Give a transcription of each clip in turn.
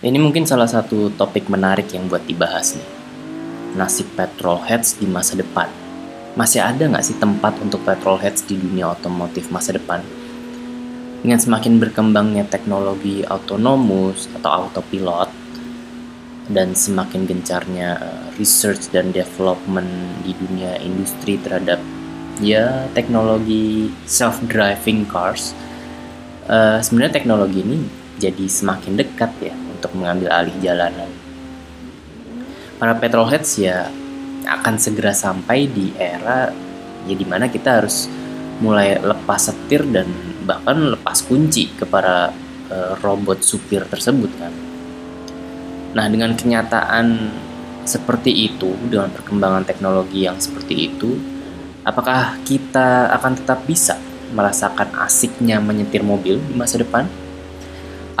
Ini mungkin salah satu topik menarik yang buat dibahas nih. Nasib petrolheads di masa depan. Masih ada nggak sih tempat untuk petrolheads di dunia otomotif masa depan? Dengan semakin berkembangnya teknologi autonomous atau autopilot, dan semakin gencarnya eh, research dan development di dunia industri terhadap ya teknologi self driving cars uh, sebenarnya teknologi ini jadi semakin dekat ya untuk mengambil alih jalanan. Para petrolheads ya akan segera sampai di era ya di mana kita harus mulai lepas setir dan bahkan lepas kunci ke para uh, robot supir tersebut kan. Nah dengan kenyataan seperti itu dengan perkembangan teknologi yang seperti itu, apakah kita akan tetap bisa merasakan asiknya menyetir mobil di masa depan?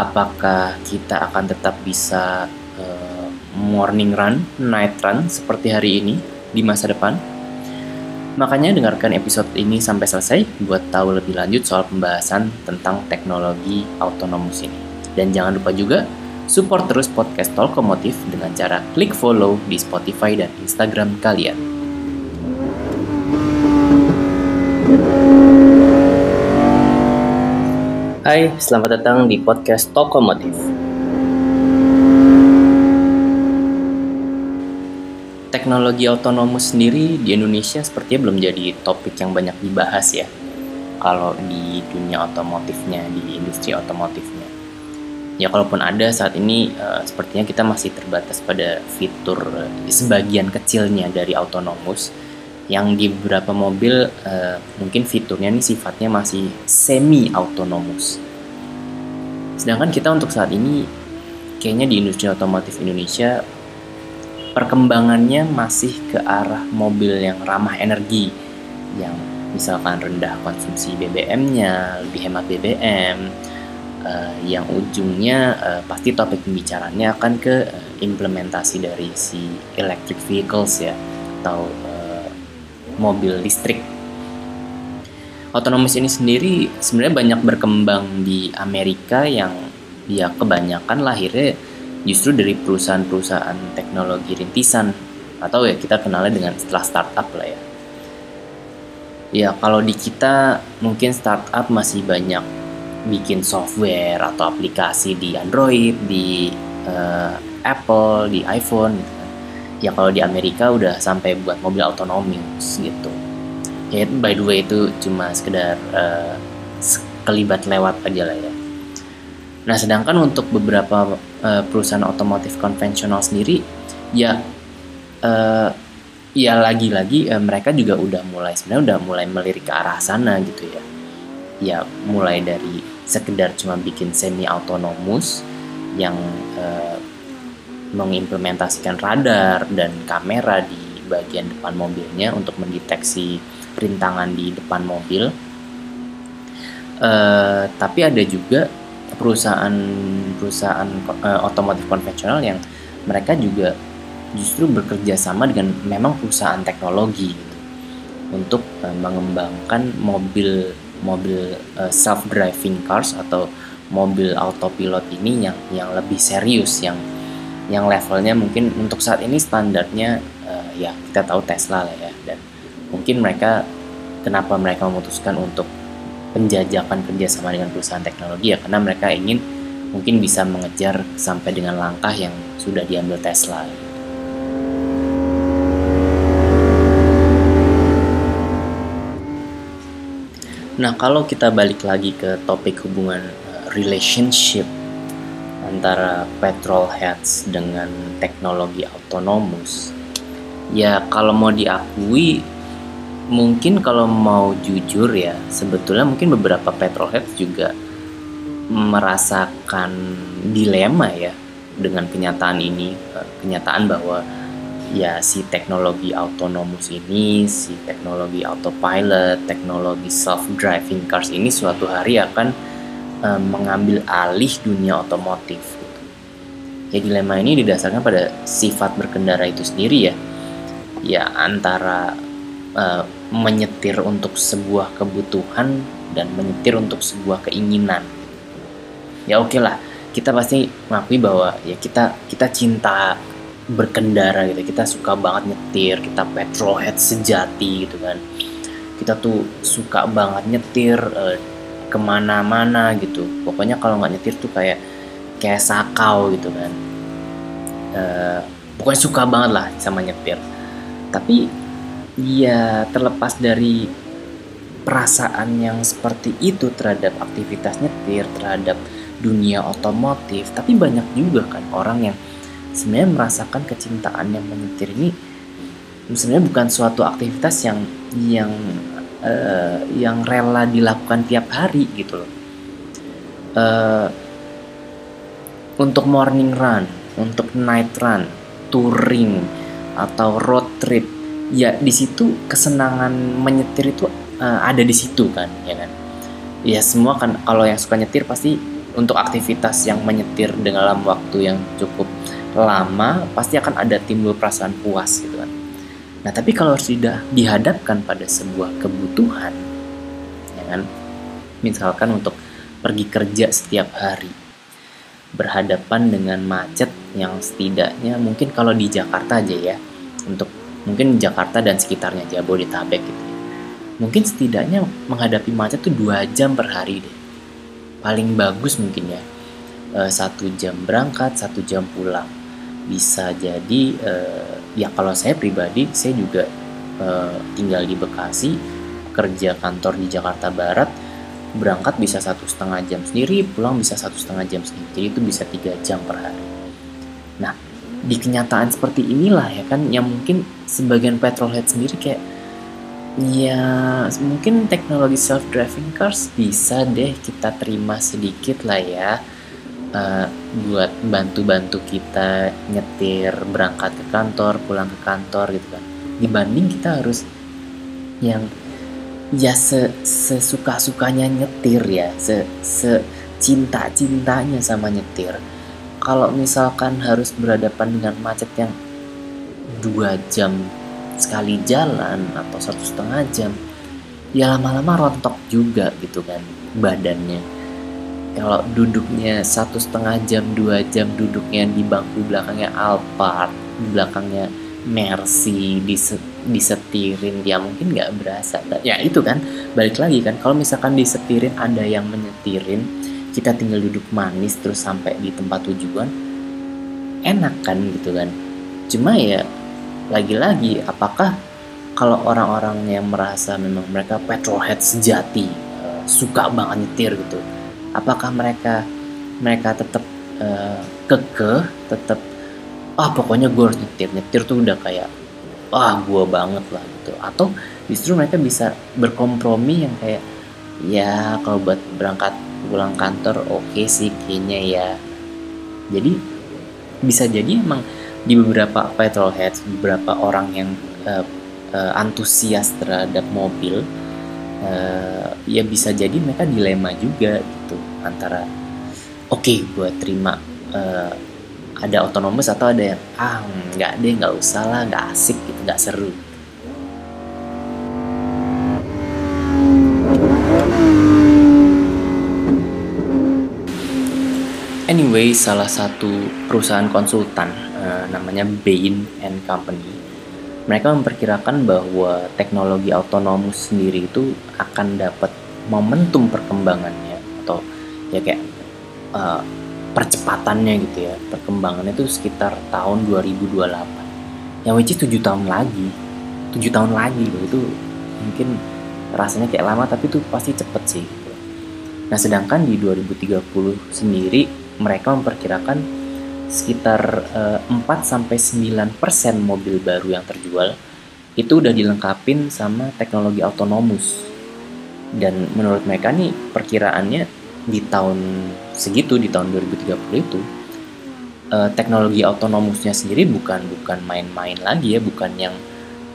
Apakah kita akan tetap bisa uh, morning run, night run seperti hari ini di masa depan? Makanya dengarkan episode ini sampai selesai buat tahu lebih lanjut soal pembahasan tentang teknologi autonomous ini. Dan jangan lupa juga support terus podcast Tolkomotif dengan cara klik follow di Spotify dan Instagram kalian. Hai, selamat datang di podcast Tokomotif. Teknologi otonomus sendiri di Indonesia sepertinya belum jadi topik yang banyak dibahas ya. Kalau di dunia otomotifnya, di industri otomotifnya. Ya kalaupun ada saat ini uh, sepertinya kita masih terbatas pada fitur uh, sebagian kecilnya dari otonomus yang di beberapa mobil uh, mungkin fiturnya ini sifatnya masih semi autonomous. Sedangkan kita untuk saat ini kayaknya di industri otomotif Indonesia perkembangannya masih ke arah mobil yang ramah energi yang misalkan rendah konsumsi BBM-nya, lebih hemat BBM, uh, eh, yang ujungnya uh, pasti topik pembicaranya akan ke uh, implementasi dari si electric vehicles ya atau mobil listrik. Otonomis ini sendiri sebenarnya banyak berkembang di Amerika yang ya kebanyakan lahirnya justru dari perusahaan-perusahaan teknologi rintisan atau ya kita kenalnya dengan setelah startup lah ya. Ya kalau di kita mungkin startup masih banyak bikin software atau aplikasi di Android, di uh, Apple, di iPhone gitu ya kalau di Amerika udah sampai buat mobil autonomous gitu. Ya by the way itu cuma sekedar uh, sekelibat lewat aja lah ya. Nah sedangkan untuk beberapa uh, perusahaan otomotif konvensional sendiri ya uh, ya lagi-lagi uh, mereka juga udah mulai sebenarnya udah mulai melirik ke arah sana gitu ya. Ya mulai dari sekedar cuma bikin semi autonomous yang uh, mengimplementasikan radar dan kamera di bagian depan mobilnya untuk mendeteksi rintangan di depan mobil. Uh, tapi ada juga perusahaan-perusahaan uh, otomotif konvensional yang mereka juga justru bekerja sama dengan memang perusahaan teknologi gitu, untuk uh, mengembangkan mobil mobil uh, self driving cars atau mobil autopilot ini yang yang lebih serius yang yang levelnya mungkin untuk saat ini standarnya uh, ya kita tahu Tesla lah ya dan mungkin mereka kenapa mereka memutuskan untuk penjajakan kerjasama dengan perusahaan teknologi ya karena mereka ingin mungkin bisa mengejar sampai dengan langkah yang sudah diambil Tesla. Nah kalau kita balik lagi ke topik hubungan uh, relationship antara petrol heads dengan teknologi autonomous. Ya kalau mau diakui mungkin kalau mau jujur ya sebetulnya mungkin beberapa petrol heads juga merasakan dilema ya dengan kenyataan ini eh, kenyataan bahwa ya si teknologi autonomous ini si teknologi autopilot teknologi self driving cars ini suatu hari akan um, mengambil alih dunia otomotif. Ya dilema ini didasarkan pada sifat berkendara itu sendiri ya. Ya antara uh, menyetir untuk sebuah kebutuhan dan menyetir untuk sebuah keinginan. Ya oke okay lah, kita pasti mengakui bahwa ya kita kita cinta berkendara gitu kita suka banget nyetir kita petrolhead sejati gitu kan kita tuh suka banget nyetir uh, ke mana-mana gitu. Pokoknya kalau nggak nyetir tuh kayak kayak sakau gitu kan. Uh, pokoknya suka banget lah sama nyetir. Tapi ya terlepas dari perasaan yang seperti itu terhadap aktivitas nyetir terhadap dunia otomotif tapi banyak juga kan orang yang sebenarnya merasakan kecintaan yang menyetir ini sebenarnya bukan suatu aktivitas yang yang uh, yang rela dilakukan tiap hari gitu loh. Uh, untuk morning run, untuk night run, touring atau road trip, ya di situ kesenangan menyetir itu uh, ada di situ kan, ya kan? Ya semua kan kalau yang suka nyetir pasti untuk aktivitas yang menyetir dalam waktu yang cukup lama pasti akan ada timbul perasaan puas gitu kan Nah, tapi kalau sudah dihadapkan pada sebuah kebutuhan, ya kan, misalkan untuk pergi kerja setiap hari, berhadapan dengan macet yang setidaknya mungkin kalau di Jakarta aja ya, untuk mungkin Jakarta dan sekitarnya Jabodetabek gitu ya, mungkin setidaknya menghadapi macet tuh dua jam per hari deh, paling bagus mungkin ya, eh, satu jam berangkat, satu jam pulang, bisa jadi eh, ya kalau saya pribadi saya juga uh, tinggal di Bekasi kerja kantor di Jakarta Barat berangkat bisa satu setengah jam sendiri pulang bisa satu setengah jam sendiri. Jadi itu bisa tiga jam per hari. Nah di kenyataan seperti inilah ya kan yang mungkin sebagian petrolhead sendiri kayak ya mungkin teknologi self driving cars bisa deh kita terima sedikit lah ya uh, buat bantu-bantu kita nyetir berangkat ke kantor pulang ke kantor gitu kan. Dibanding kita harus yang ya se sesuka sukanya nyetir ya se se cinta cintanya sama nyetir. Kalau misalkan harus berhadapan dengan macet yang dua jam sekali jalan atau satu setengah jam ya lama-lama rontok juga gitu kan badannya kalau duduknya satu setengah jam dua jam duduknya di bangku belakangnya Alphard belakangnya Mercy disetirin ya mungkin nggak berasa ya itu kan balik lagi kan kalau misalkan disetirin ada yang menyetirin kita tinggal duduk manis terus sampai di tempat tujuan enak kan gitu kan. Cuma ya lagi-lagi apakah kalau orang-orang yang merasa memang mereka petrolhead sejati eh, suka banget nyetir gitu apakah mereka mereka tetap uh, kekeh tetap ah pokoknya gue harus nyetir nyetir tuh udah kayak wah gue banget lah gitu. Atau justru mereka bisa berkompromi yang kayak ya kalau buat berangkat pulang kantor oke okay sih kayaknya ya. Jadi bisa jadi emang di beberapa petrolheads beberapa orang yang uh, uh, antusias terhadap mobil uh, ya bisa jadi mereka dilema juga gitu antara oke okay, gue terima uh, ada otonomus atau ada yang ah nggak deh nggak usah lah nggak asik gitu nggak seru. Anyway, salah satu perusahaan konsultan uh, namanya Bain and Company mereka memperkirakan bahwa teknologi autonomous sendiri itu akan dapat momentum perkembangannya atau ya kayak uh, percepatannya gitu ya. Perkembangannya itu sekitar tahun 2028 yang which is 7 tahun lagi. 7 tahun lagi loh. Itu mungkin rasanya kayak lama tapi itu pasti cepet sih gitu. nah sedangkan di 2030 sendiri mereka memperkirakan sekitar uh, 4 sampai 9% mobil baru yang terjual itu udah dilengkapin sama teknologi autonomous. Dan menurut mereka nih perkiraannya di tahun segitu di tahun 2030 itu uh, teknologi autonomusnya sendiri bukan bukan main-main lagi ya, bukan yang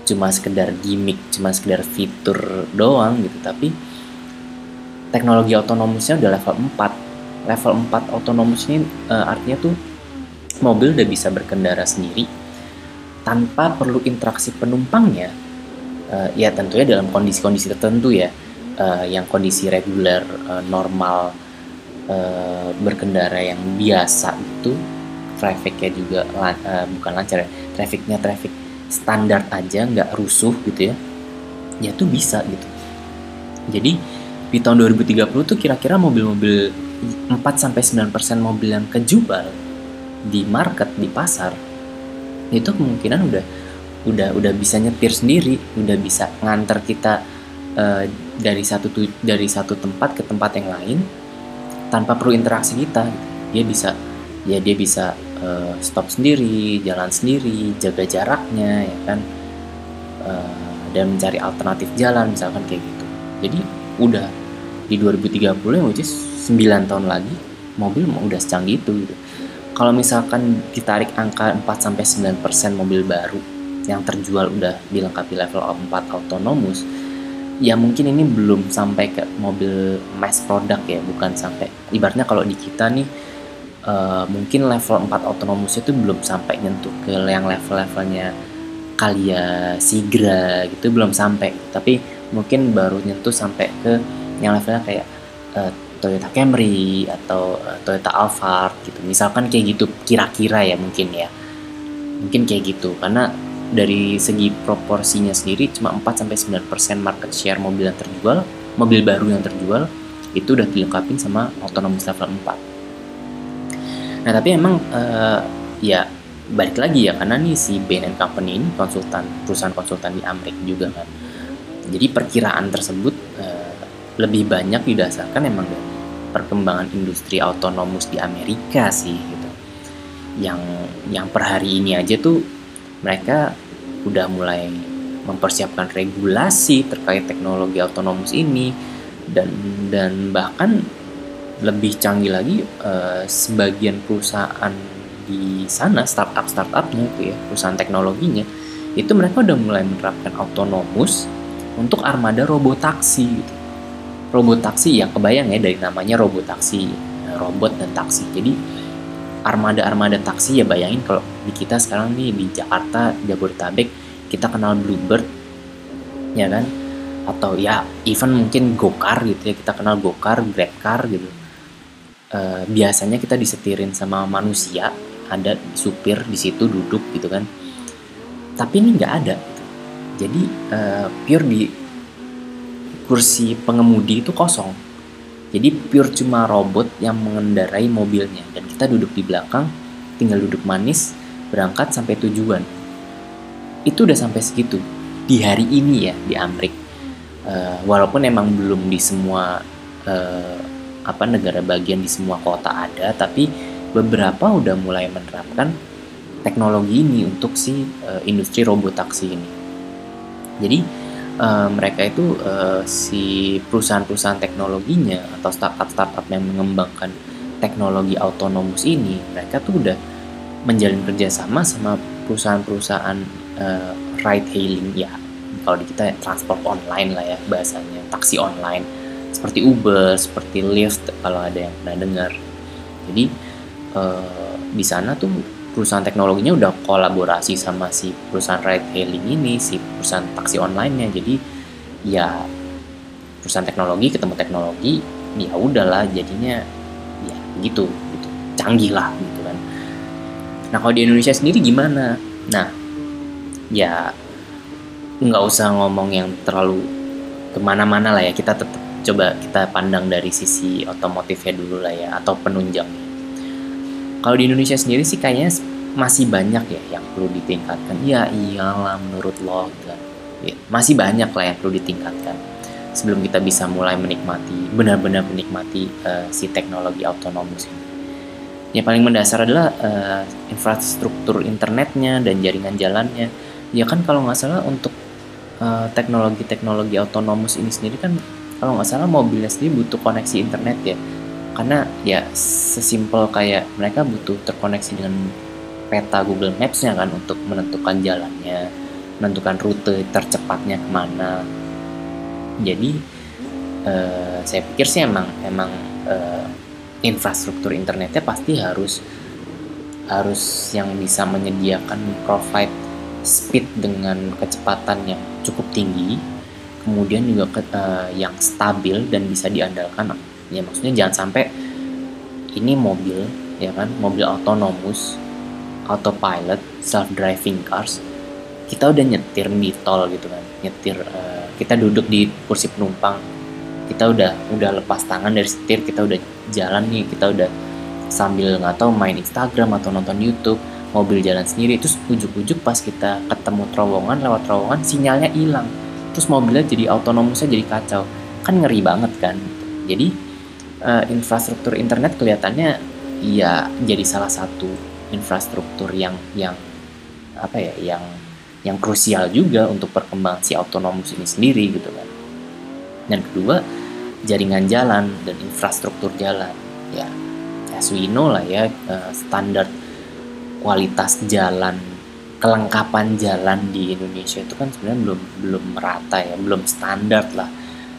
cuma sekedar gimmick, cuma sekedar fitur doang gitu, tapi teknologi autonomusnya udah level 4. Level 4 autonomous ini uh, artinya tuh mobil udah bisa berkendara sendiri. Tanpa perlu interaksi penumpangnya uh, ya tentunya dalam kondisi-kondisi tertentu ya uh, yang kondisi reguler uh, normal uh, berkendara yang biasa itu trafficnya juga uh, bukan lancar ya trafficnya traffic standar aja nggak rusuh gitu ya ya tuh bisa gitu. Jadi di tahun 2030 tuh kira-kira mobil-mobil 4 sampai 9% mobil yang kejual di market di pasar itu kemungkinan udah udah udah bisa nyetir sendiri, udah bisa nganter kita uh, dari satu dari satu tempat ke tempat yang lain tanpa perlu interaksi kita. Dia bisa ya dia bisa uh, stop sendiri, jalan sendiri, jaga jaraknya ya kan. Uh, dan mencari alternatif jalan misalkan kayak gitu. Jadi udah di 2030 yang which is 9 tahun lagi mobil udah secanggih itu gitu. Kalau misalkan ditarik angka 4 sampai 9% mobil baru yang terjual udah dilengkapi level 4 autonomous, ya mungkin ini belum sampai ke mobil mass product ya, bukan sampai. Ibaratnya kalau di kita nih uh, mungkin level 4 autonomous itu belum sampai nyentuh ke yang level-levelnya Kalia, Sigra gitu belum sampai. Tapi mungkin baru nyentuh sampai ke yang levelnya kayak uh, Toyota Camry atau uh, Toyota Alphard gitu. Misalkan kayak gitu kira-kira ya mungkin ya. Mungkin kayak gitu. Karena dari segi proporsinya sendiri cuma 4 sampai 9% market share mobil yang terjual mobil baru yang terjual itu udah dilengkapi sama autonomous level 4 nah tapi emang uh, ya balik lagi ya karena nih si Bain Company ini konsultan perusahaan konsultan di Amerika juga kan. Jadi perkiraan tersebut uh, lebih banyak didasarkan emang dari perkembangan industri autonomous di Amerika sih gitu yang yang per hari ini aja tuh mereka udah mulai mempersiapkan regulasi terkait teknologi autonomous ini dan dan bahkan lebih canggih lagi uh, sebagian perusahaan di sana startup startupnya itu ya perusahaan teknologinya itu mereka udah mulai menerapkan autonomous untuk armada robot taksi gitu. Robot taksi ya kebayang ya dari namanya robot taksi robot dan taksi. Jadi armada-armada taksi ya bayangin kalau di kita sekarang nih di Jakarta Jabodetabek kita kenal Bluebird ya kan? Atau ya even mungkin Gokar gitu ya kita kenal Gokar, Grabcar gitu. E, biasanya kita disetirin sama manusia ada supir di situ duduk gitu kan. Tapi ini nggak ada gitu. jadi uh, pure di kursi pengemudi itu kosong. Jadi pure cuma robot yang mengendarai mobilnya. Dan kita duduk di belakang tinggal duduk manis berangkat sampai tujuan. Itu udah sampai segitu. Di hari ini ya di Amrik. Uh, walaupun emang belum di semua uh, apa negara bagian di semua kota ada tapi beberapa udah mulai menerapkan teknologi ini untuk si uh, industri robot taksi ini. Jadi uh, mereka itu uh, si perusahaan-perusahaan teknologinya atau startup-startup yang mengembangkan teknologi autonomous ini, mereka tuh udah menjalin kerjasama sama perusahaan-perusahaan uh, ride hailing ya kalau di kita transport online lah ya bahasanya taksi online seperti Uber, seperti Lyft kalau ada yang pernah dengar. Jadi uh, di sana tuh perusahaan teknologinya udah kolaborasi sama si perusahaan ride hailing ini, si perusahaan taksi online-nya. Jadi ya perusahaan teknologi ketemu teknologi, ya udahlah jadinya ya gitu gitu. Canggih lah gitu kan. Nah, kalau di Indonesia sendiri gimana? Nah, ya nggak usah ngomong yang terlalu ke mana-mana lah ya kita tetap coba kita pandang dari sisi otomotifnya dulu lah ya atau penunjangnya kalau di Indonesia sendiri sih kayaknya masih banyak ya yang perlu ditingkatkan. Ya iyalah menurut lo. Ya, masih banyak lah yang perlu ditingkatkan sebelum kita bisa mulai menikmati benar-benar menikmati uh, si teknologi autonomous ini. Yang paling mendasar adalah uh, infrastruktur internetnya dan jaringan jalannya. Ya kan kalau nggak salah untuk uh, teknologi-teknologi autonomous ini sendiri kan kalau nggak salah mobilnya sendiri butuh koneksi internet ya karena ya sesimpel kayak mereka butuh terkoneksi dengan peta Google Maps-nya kan untuk menentukan jalannya, menentukan rute tercepatnya ke mana. Jadi uh, saya pikir sih emang emang uh, infrastruktur internetnya pasti harus harus yang bisa menyediakan provide speed dengan kecepatan yang cukup tinggi, kemudian juga ke, uh, yang stabil dan bisa diandalkan ya maksudnya jangan sampai ini mobil ya kan mobil otonomus autopilot self driving cars kita udah nyetir di tol gitu kan. Nyetir uh, kita duduk di kursi penumpang. Kita udah udah lepas tangan dari setir kita udah jalan nih kita udah sambil nggak tahu main Instagram atau nonton YouTube mobil jalan sendiri. Terus ujuk-ujuk pas kita ketemu terowongan lewat terowongan sinyalnya hilang. Terus mobilnya jadi otonomusnya jadi kacau. Kan ngeri banget kan? Jadi uh, infrastruktur internet kelihatannya ya jadi salah satu infrastruktur yang yang apa ya yang yang krusial juga untuk perkembangan si otonomus ini sendiri gitu kan. Dan kedua jaringan jalan dan infrastruktur jalan ya. As we know lah ya eh, standar kualitas jalan kelengkapan jalan di Indonesia itu kan sebenarnya belum belum merata ya belum standar lah.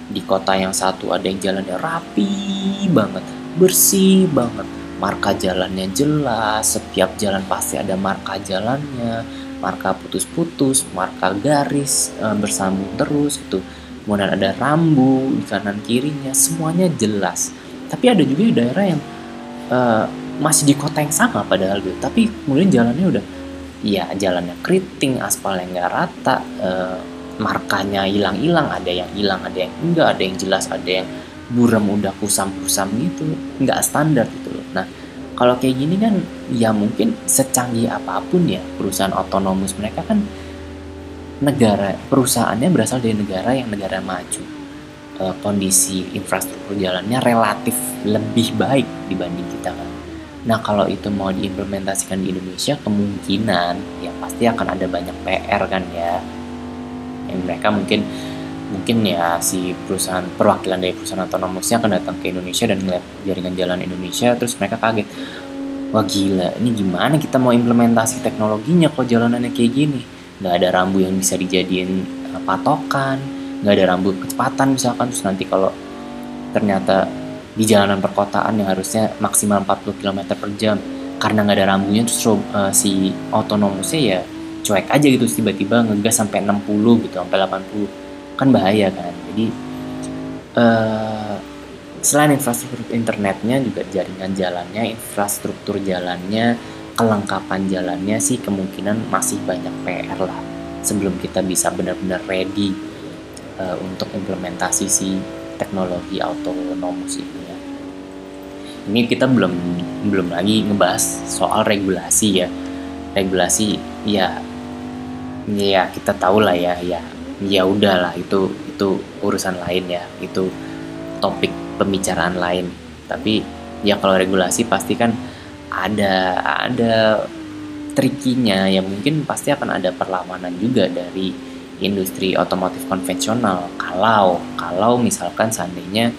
Di kota yang satu ada yang jalannya rapi banget bersih banget marka jalannya jelas setiap jalan pasti ada marka jalannya marka putus-putus, marka garis e, bersambung terus gitu. Kemudian ada rambu di kanan kirinya, semuanya jelas. Tapi ada juga daerah yang e, masih di kota yang sama padahal gitu. Tapi kemudian jalannya udah ya jalannya keriting, aspalnya nggak rata, e, markanya hilang-hilang, ada yang hilang, ada yang enggak, ada yang jelas, ada yang buram udah kusam-kusam gitu, nggak standar gitu kalau kayak gini kan ya mungkin secanggih apa pun ya perusahaan otonomus mereka kan negara perusahaannya berasal dari negara yang negara maju. E, kondisi infrastruktur jalannya relatif lebih baik dibanding kita kan. Nah kalau itu mau diimplementasikan di Indonesia kemungkinan ya pasti akan ada banyak PR kan ya. Yang mereka mungkin mungkin ya si perusahaan perwakilan dari perusahaan otonomusnya akan datang ke Indonesia dan melihat jaringan jalan Indonesia terus mereka kaget. Wah gila ini gimana kita mau implementasi teknologinya kok jalanannya kayak gini? Nggak ada rambu yang bisa dijadiin eh, patokan nggak ada rambu kecepatan misalkan. Terus nanti kalau ternyata di jalanan perkotaan yang harusnya maksimal 40 km per jam karena nggak ada rambunya terus uh, si otonomusnya ya cuek aja gitu. Tiba-tiba ngegas sampai 60 gitu sampai 80 kan bahaya kan. Jadi uh, selain infrastruktur internetnya juga jaringan jalannya infrastruktur jalannya kelengkapan jalannya sih kemungkinan masih banyak PR lah. Sebelum kita bisa benar-benar ready uh, untuk implementasi si teknologi autonomous ini ya. Ini kita belum belum lagi ngebahas soal regulasi ya. Regulasi ya ya kita tahu lah ya ya ya udahlah itu itu urusan lain ya itu topik pembicaraan lain. Tapi ya kalau regulasi pasti kan ada ada trikinya ya mungkin pasti akan ada perlawanan juga dari industri otomotif konvensional. Kalau kalau misalkan seandainya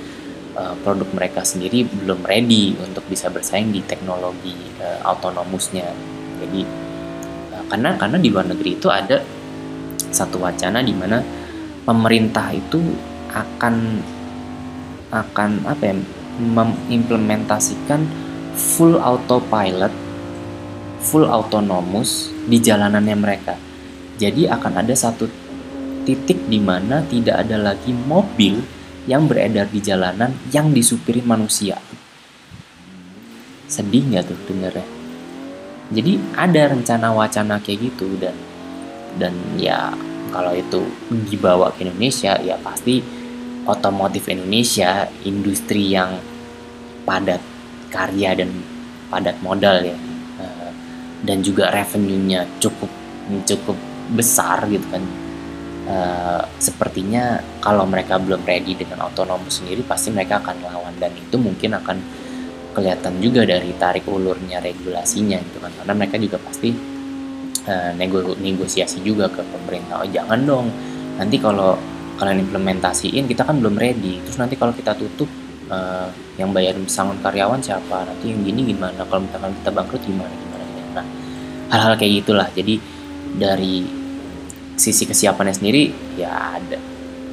uh, produk mereka sendiri belum ready untuk bisa bersaing di teknologi uh, autonomusnya. Jadi uh, karena karena di luar negeri itu ada satu wacana di mana pemerintah itu akan akan apa ya mengimplementasikan full autopilot full autonomous di jalanannya mereka. Jadi akan ada satu titik di mana tidak ada lagi mobil yang beredar di jalanan yang disupiri manusia. Sedih nggak tuh dengarnya? Jadi ada rencana wacana kayak gitu dan dan ya kalau itu dibawa ke Indonesia ya pasti otomotif Indonesia industri yang padat karya dan padat modal ya. Eh, dan juga revenue-nya cukup cukup besar gitu kan. Uh, sepertinya kalau mereka belum ready dengan otonomous sendiri pasti mereka akan lawan. Dan itu mungkin akan kelihatan juga dari tarik ulurnya regulasinya gitu kan. Karena mereka juga pasti uh, nego negosiasi juga ke pemerintah. Oh jangan dong. Nanti kalau kalian implementasiin kita kan belum ready. Terus nanti kalau kita tutup uh, yang bayar pesangon karyawan siapa? Nanti yang gini gimana? Kalau misalkan kita bangkrut gimana gimana gimana? Nah hal-hal kayak gitulah. Jadi dari sisi kesiapannya sendiri ya ada.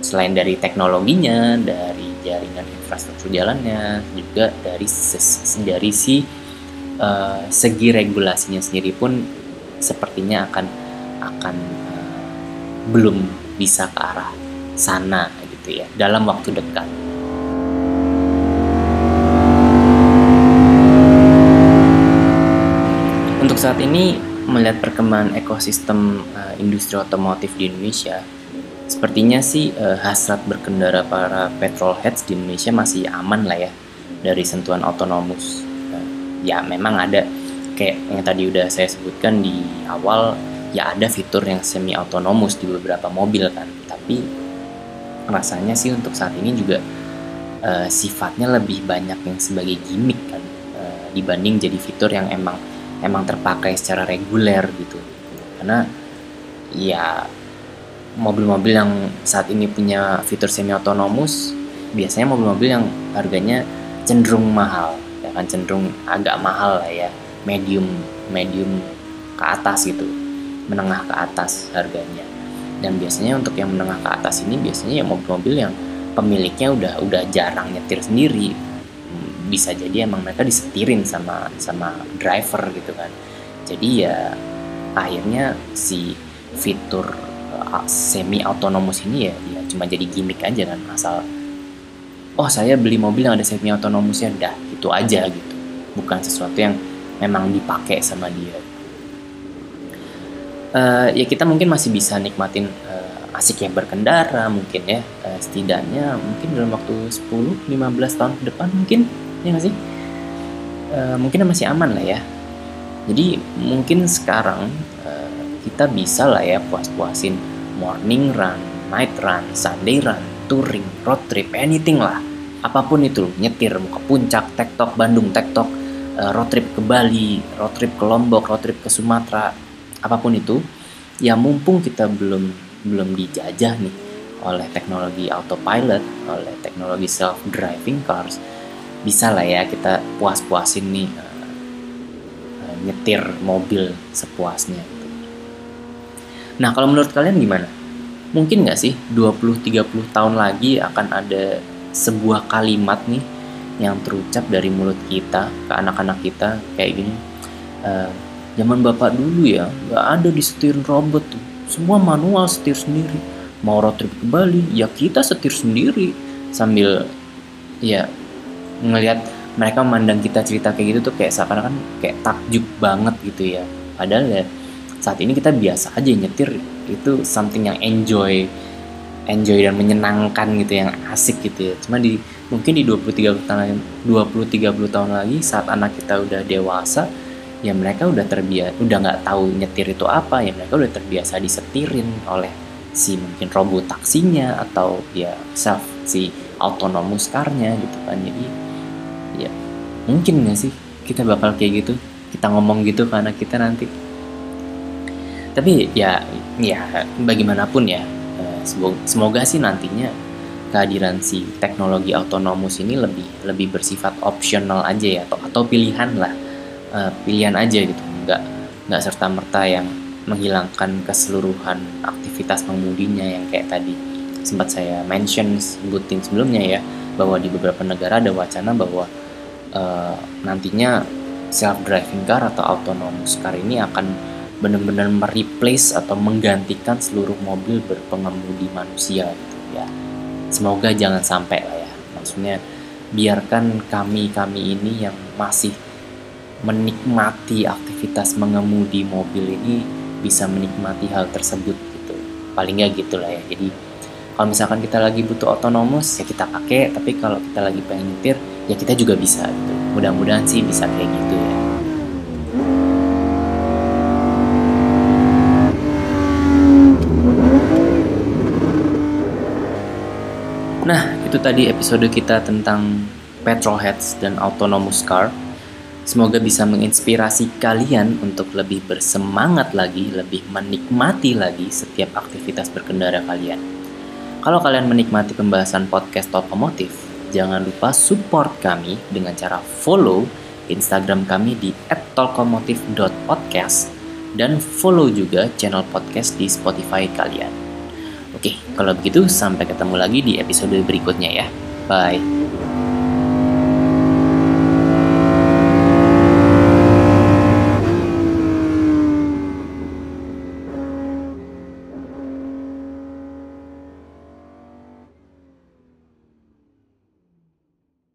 Selain dari teknologinya dari jaringan infrastruktur jalannya juga dari dari si uh, segi regulasinya sendiri pun sepertinya akan akan uh, belum bisa ke arah sana gitu ya dalam waktu dekat. Untuk saat ini melihat perkembangan ekosistem uh, industri otomotif di Indonesia, sepertinya sih uh, hasrat berkendara para petrolheads di Indonesia masih aman lah ya dari sentuhan otonomus. Uh, ya memang ada kayak yang tadi udah saya sebutkan di awal ya ada fitur yang semi otonomus di beberapa mobil kan, tapi rasanya sih untuk saat ini juga uh, sifatnya lebih banyak yang sebagai gimmick kan uh, dibanding jadi fitur yang emang emang terpakai secara reguler gitu. Karena ya mobil-mobil yang saat ini punya fitur semi otonomus biasanya mobil-mobil yang harganya cenderung mahal ya kan cenderung agak mahal lah ya medium medium ke atas gitu. Menengah ke atas harganya. Dan biasanya untuk yang menengah ke atas ini biasanya ya mobil-mobil yang pemiliknya udah udah jarang nyetir sendiri. Bisa jadi emang mereka disetirin sama sama driver gitu kan. Jadi ya akhirnya si fitur uh, semi autonomous ini ya, ya cuma jadi gimmick aja kan asal oh saya beli mobil yang ada semi autonomousnya dah itu aja gitu. Bukan sesuatu yang memang dipakai sama dia. Uh, ya kita mungkin masih bisa nikmatin uh, asik yang berkendara mungkin ya. Uh, setidaknya mungkin dalam waktu 10-15 tahun ke depan mungkin ya nggak sih? E, mungkin masih aman lah ya. Jadi mungkin sekarang e, kita bisa lah ya puas-puasin morning run night run sunday run touring road trip anything lah. Apa pun itu nyetir ke puncak tektok Bandung tektok road trip ke Bali road trip ke Lombok road trip ke Sumatera apa pun itu ya mumpung kita belum belum dijajah nih oleh teknologi autopilot, oleh teknologi self driving cars, bisa lah ya kita puas-puasin nih uh, nyetir mobil sepuasnya gitu. Nah kalau menurut kalian gimana? Mungkin nggak sih 20-30 tahun lagi akan ada sebuah kalimat nih yang terucap dari mulut kita ke anak-anak kita kayak gini. Uh, zaman bapak dulu ya nggak ada disetir robot tuh. Semua manual setir sendiri. Mau road trip ke Bali ya kita setir sendiri. Sambil ya ngelihat mereka memandang kita cerita kayak gitu tuh kayak seakan-akan kayak takjub banget gitu ya. Padahal ya saat ini kita biasa aja nyetir. Itu something yang enjoy enjoy dan menyenangkan gitu yang asik gitu ya. Cuma di mungkin di 20 30 tahun 20 30 tahun lagi saat anak kita udah dewasa ya mereka udah terbiasa udah nggak tahu nyetir itu apa ya mereka udah terbiasa disetirin oleh si mungkin robot taksinya atau ya self si autonomous carnya gitu kan. Jadi ya mungkin nggak sih kita bakal kayak gitu kita ngomong gitu karena kita nanti. Tapi ya ya bagaimanapun ya eh, semoga, sih nantinya kehadiran si teknologi autonomous ini lebih lebih bersifat optional aja ya atau atau pilihan lah. Uh, pilihan aja gitu. Nggak nggak serta merta yang menghilangkan keseluruhan aktivitas pengemudinya yang kayak tadi sempat saya mention sebutin sebelumnya ya bahwa di beberapa negara ada wacana bahwa uh, nantinya self driving car atau autonomous car ini akan benar-benar mereplace atau menggantikan seluruh mobil berpengemudi manusia gitu ya. Semoga jangan sampai lah ya. Maksudnya biarkan kami-kami ini yang masih menikmati aktivitas mengemudi mobil ini bisa menikmati hal tersebut gitu. Paling nggak gitulah ya. Jadi kalau misalkan kita lagi butuh otonomus ya kita pakai tapi kalau kita lagi pengen nyetir ya kita juga bisa gitu mudah-mudahan sih bisa kayak gitu ya Nah, itu tadi episode kita tentang petrolheads dan autonomous car. Semoga bisa menginspirasi kalian untuk lebih bersemangat lagi, lebih menikmati lagi setiap aktivitas berkendara kalian. Kalau kalian menikmati pembahasan podcast otomotif, jangan lupa support kami dengan cara follow Instagram kami di @talkomotif.podcast dan follow juga channel podcast di Spotify kalian. Oke, kalau begitu sampai ketemu lagi di episode berikutnya ya. Bye.